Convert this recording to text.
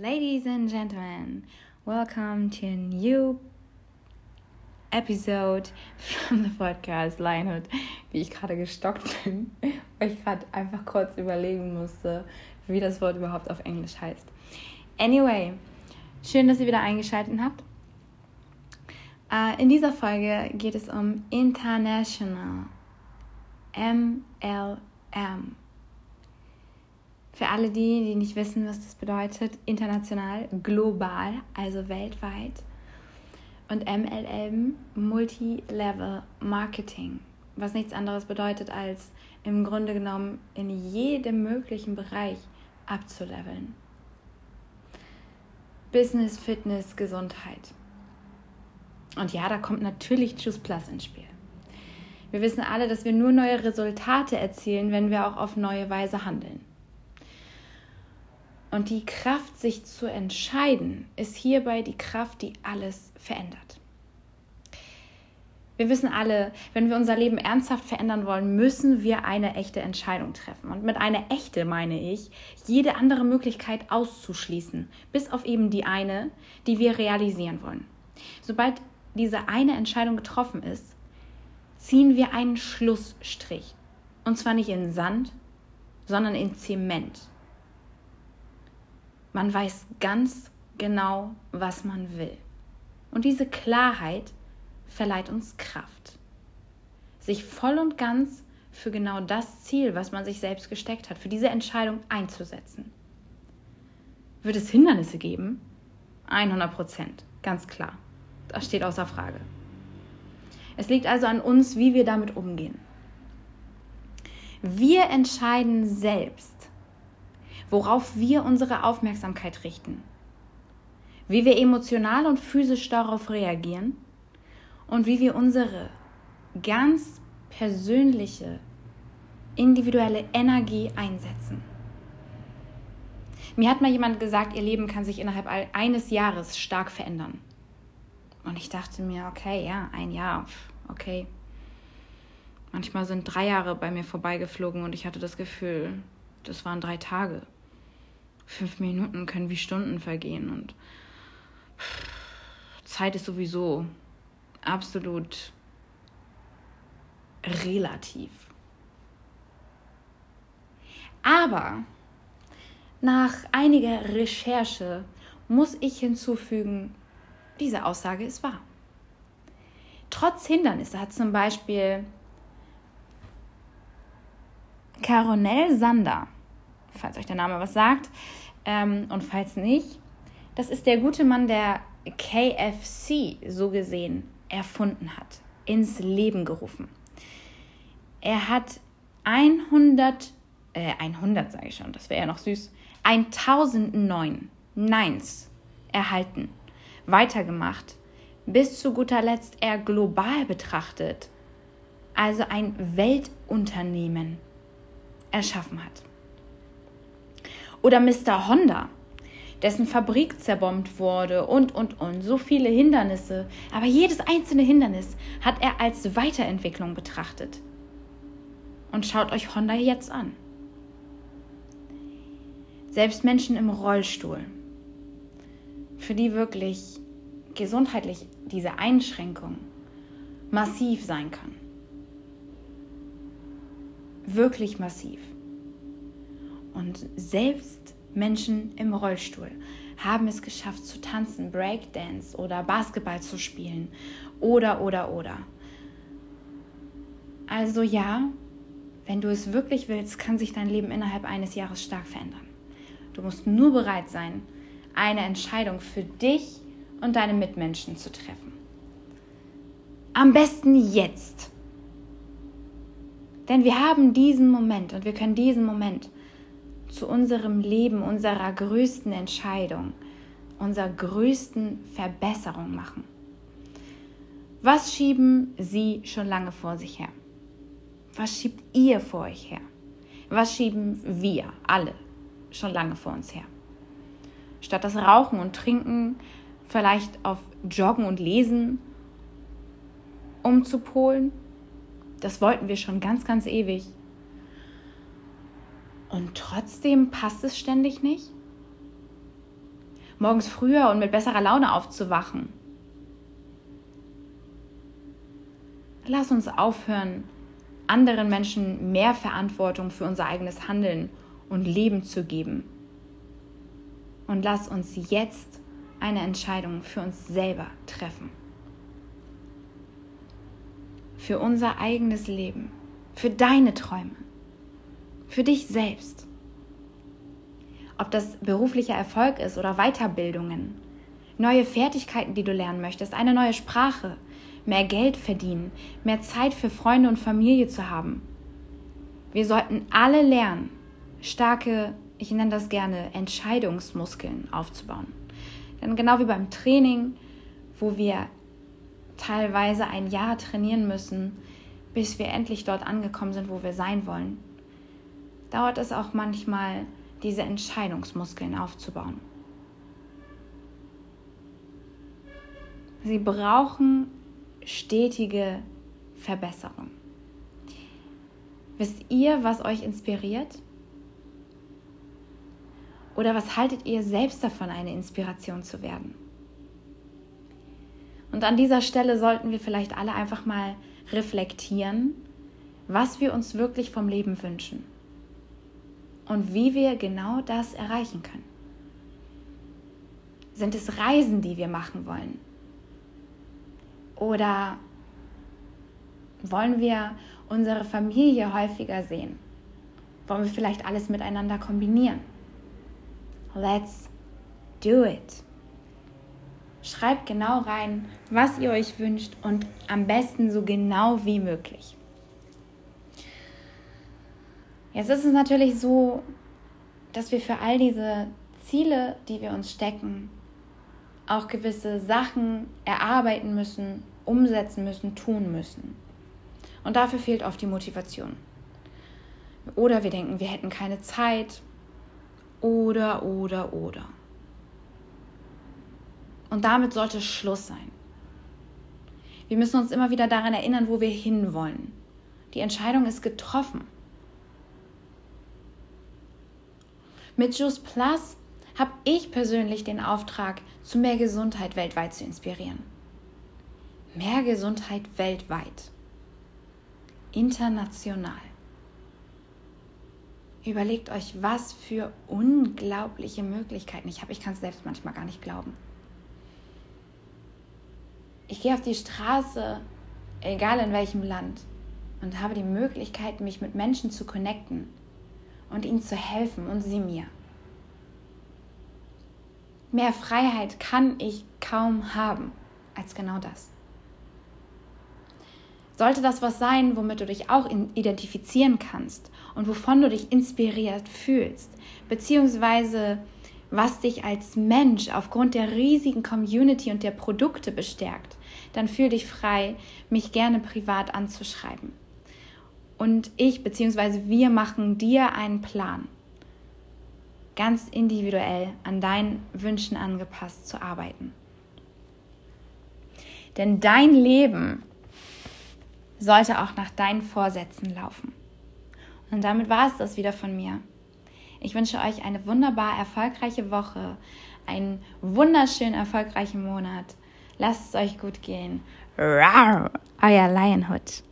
Ladies and gentlemen, welcome to a new episode from the podcast Lionhood. Wie ich gerade gestockt bin, weil ich gerade einfach kurz überlegen musste, wie das Wort überhaupt auf Englisch heißt. Anyway, schön, dass ihr wieder eingeschaltet habt. Uh, in dieser Folge geht es um International MLM. Für alle die, die nicht wissen, was das bedeutet, international, global, also weltweit. Und MLM, Multi-Level Marketing, was nichts anderes bedeutet, als im Grunde genommen in jedem möglichen Bereich abzuleveln. Business, Fitness, Gesundheit. Und ja, da kommt natürlich Juice Plus ins Spiel. Wir wissen alle, dass wir nur neue Resultate erzielen, wenn wir auch auf neue Weise handeln. Und die Kraft, sich zu entscheiden, ist hierbei die Kraft, die alles verändert. Wir wissen alle, wenn wir unser Leben ernsthaft verändern wollen, müssen wir eine echte Entscheidung treffen. Und mit einer echte meine ich, jede andere Möglichkeit auszuschließen, bis auf eben die eine, die wir realisieren wollen. Sobald diese eine Entscheidung getroffen ist, ziehen wir einen Schlussstrich. Und zwar nicht in Sand, sondern in Zement. Man weiß ganz genau, was man will. Und diese Klarheit verleiht uns Kraft. Sich voll und ganz für genau das Ziel, was man sich selbst gesteckt hat, für diese Entscheidung einzusetzen. Wird es Hindernisse geben? 100 Prozent, ganz klar. Das steht außer Frage. Es liegt also an uns, wie wir damit umgehen. Wir entscheiden selbst, worauf wir unsere Aufmerksamkeit richten, wie wir emotional und physisch darauf reagieren und wie wir unsere ganz persönliche, individuelle Energie einsetzen. Mir hat mal jemand gesagt, ihr Leben kann sich innerhalb eines Jahres stark verändern. Und ich dachte mir, okay, ja, ein Jahr, okay. Manchmal sind drei Jahre bei mir vorbeigeflogen und ich hatte das Gefühl, das waren drei Tage fünf Minuten können wie Stunden vergehen und Zeit ist sowieso absolut relativ. Aber nach einiger Recherche muss ich hinzufügen, diese Aussage ist wahr. Trotz Hindernisse hat zum Beispiel Caronel Sander falls euch der Name was sagt. Ähm, und falls nicht, das ist der gute Mann, der KFC so gesehen erfunden hat, ins Leben gerufen. Er hat 100, äh, 100 sage ich schon, das wäre ja noch süß, 1009 Neins erhalten, weitergemacht, bis zu guter Letzt er global betrachtet, also ein Weltunternehmen erschaffen hat. Oder Mr. Honda, dessen Fabrik zerbombt wurde und, und, und. So viele Hindernisse. Aber jedes einzelne Hindernis hat er als Weiterentwicklung betrachtet. Und schaut euch Honda jetzt an. Selbst Menschen im Rollstuhl, für die wirklich gesundheitlich diese Einschränkung massiv sein kann. Wirklich massiv. Und selbst Menschen im Rollstuhl haben es geschafft zu tanzen, Breakdance oder Basketball zu spielen oder oder oder. Also ja, wenn du es wirklich willst, kann sich dein Leben innerhalb eines Jahres stark verändern. Du musst nur bereit sein, eine Entscheidung für dich und deine Mitmenschen zu treffen. Am besten jetzt. Denn wir haben diesen Moment und wir können diesen Moment zu unserem Leben, unserer größten Entscheidung, unserer größten Verbesserung machen. Was schieben Sie schon lange vor sich her? Was schiebt ihr vor euch her? Was schieben wir alle schon lange vor uns her? Statt das Rauchen und Trinken vielleicht auf Joggen und Lesen umzupolen? Das wollten wir schon ganz, ganz ewig. Und trotzdem passt es ständig nicht? morgens früher und mit besserer Laune aufzuwachen. Lass uns aufhören, anderen Menschen mehr Verantwortung für unser eigenes Handeln und Leben zu geben. Und lass uns jetzt eine Entscheidung für uns selber treffen. Für unser eigenes Leben, für deine Träume, für dich selbst. Ob das beruflicher Erfolg ist oder Weiterbildungen, neue Fertigkeiten, die du lernen möchtest, eine neue Sprache, mehr Geld verdienen, mehr Zeit für Freunde und Familie zu haben. Wir sollten alle lernen, starke, ich nenne das gerne, Entscheidungsmuskeln aufzubauen. Denn genau wie beim Training, wo wir teilweise ein Jahr trainieren müssen, bis wir endlich dort angekommen sind, wo wir sein wollen, dauert es auch manchmal, diese Entscheidungsmuskeln aufzubauen. Sie brauchen stetige Verbesserung. Wisst ihr, was euch inspiriert? Oder was haltet ihr selbst davon, eine Inspiration zu werden? Und an dieser Stelle sollten wir vielleicht alle einfach mal reflektieren, was wir uns wirklich vom Leben wünschen und wie wir genau das erreichen können. Sind es Reisen, die wir machen wollen? Oder wollen wir unsere Familie häufiger sehen? Wollen wir vielleicht alles miteinander kombinieren? Let's do it. Schreibt genau rein, was ihr euch wünscht und am besten so genau wie möglich. Jetzt ist es natürlich so, dass wir für all diese Ziele, die wir uns stecken, auch gewisse Sachen erarbeiten müssen, umsetzen müssen, tun müssen. Und dafür fehlt oft die Motivation. Oder wir denken, wir hätten keine Zeit. Oder, oder, oder. Und damit sollte Schluss sein. Wir müssen uns immer wieder daran erinnern, wo wir hinwollen. Die Entscheidung ist getroffen. Mit Juice Plus habe ich persönlich den Auftrag, zu mehr Gesundheit weltweit zu inspirieren. Mehr Gesundheit weltweit. International. Überlegt euch, was für unglaubliche Möglichkeiten ich habe. Ich kann es selbst manchmal gar nicht glauben. Ich gehe auf die Straße, egal in welchem Land, und habe die Möglichkeit, mich mit Menschen zu connecten und ihnen zu helfen und sie mir. Mehr Freiheit kann ich kaum haben als genau das. Sollte das was sein, womit du dich auch identifizieren kannst und wovon du dich inspiriert fühlst, beziehungsweise was dich als Mensch aufgrund der riesigen Community und der Produkte bestärkt, dann fühl dich frei, mich gerne privat anzuschreiben. Und ich beziehungsweise wir machen dir einen Plan ganz individuell an deinen Wünschen angepasst zu arbeiten. Denn dein Leben sollte auch nach deinen Vorsätzen laufen. Und damit war es das wieder von mir. Ich wünsche euch eine wunderbar erfolgreiche Woche, einen wunderschön erfolgreichen Monat. Lasst es euch gut gehen. Rawr, euer Lionhood.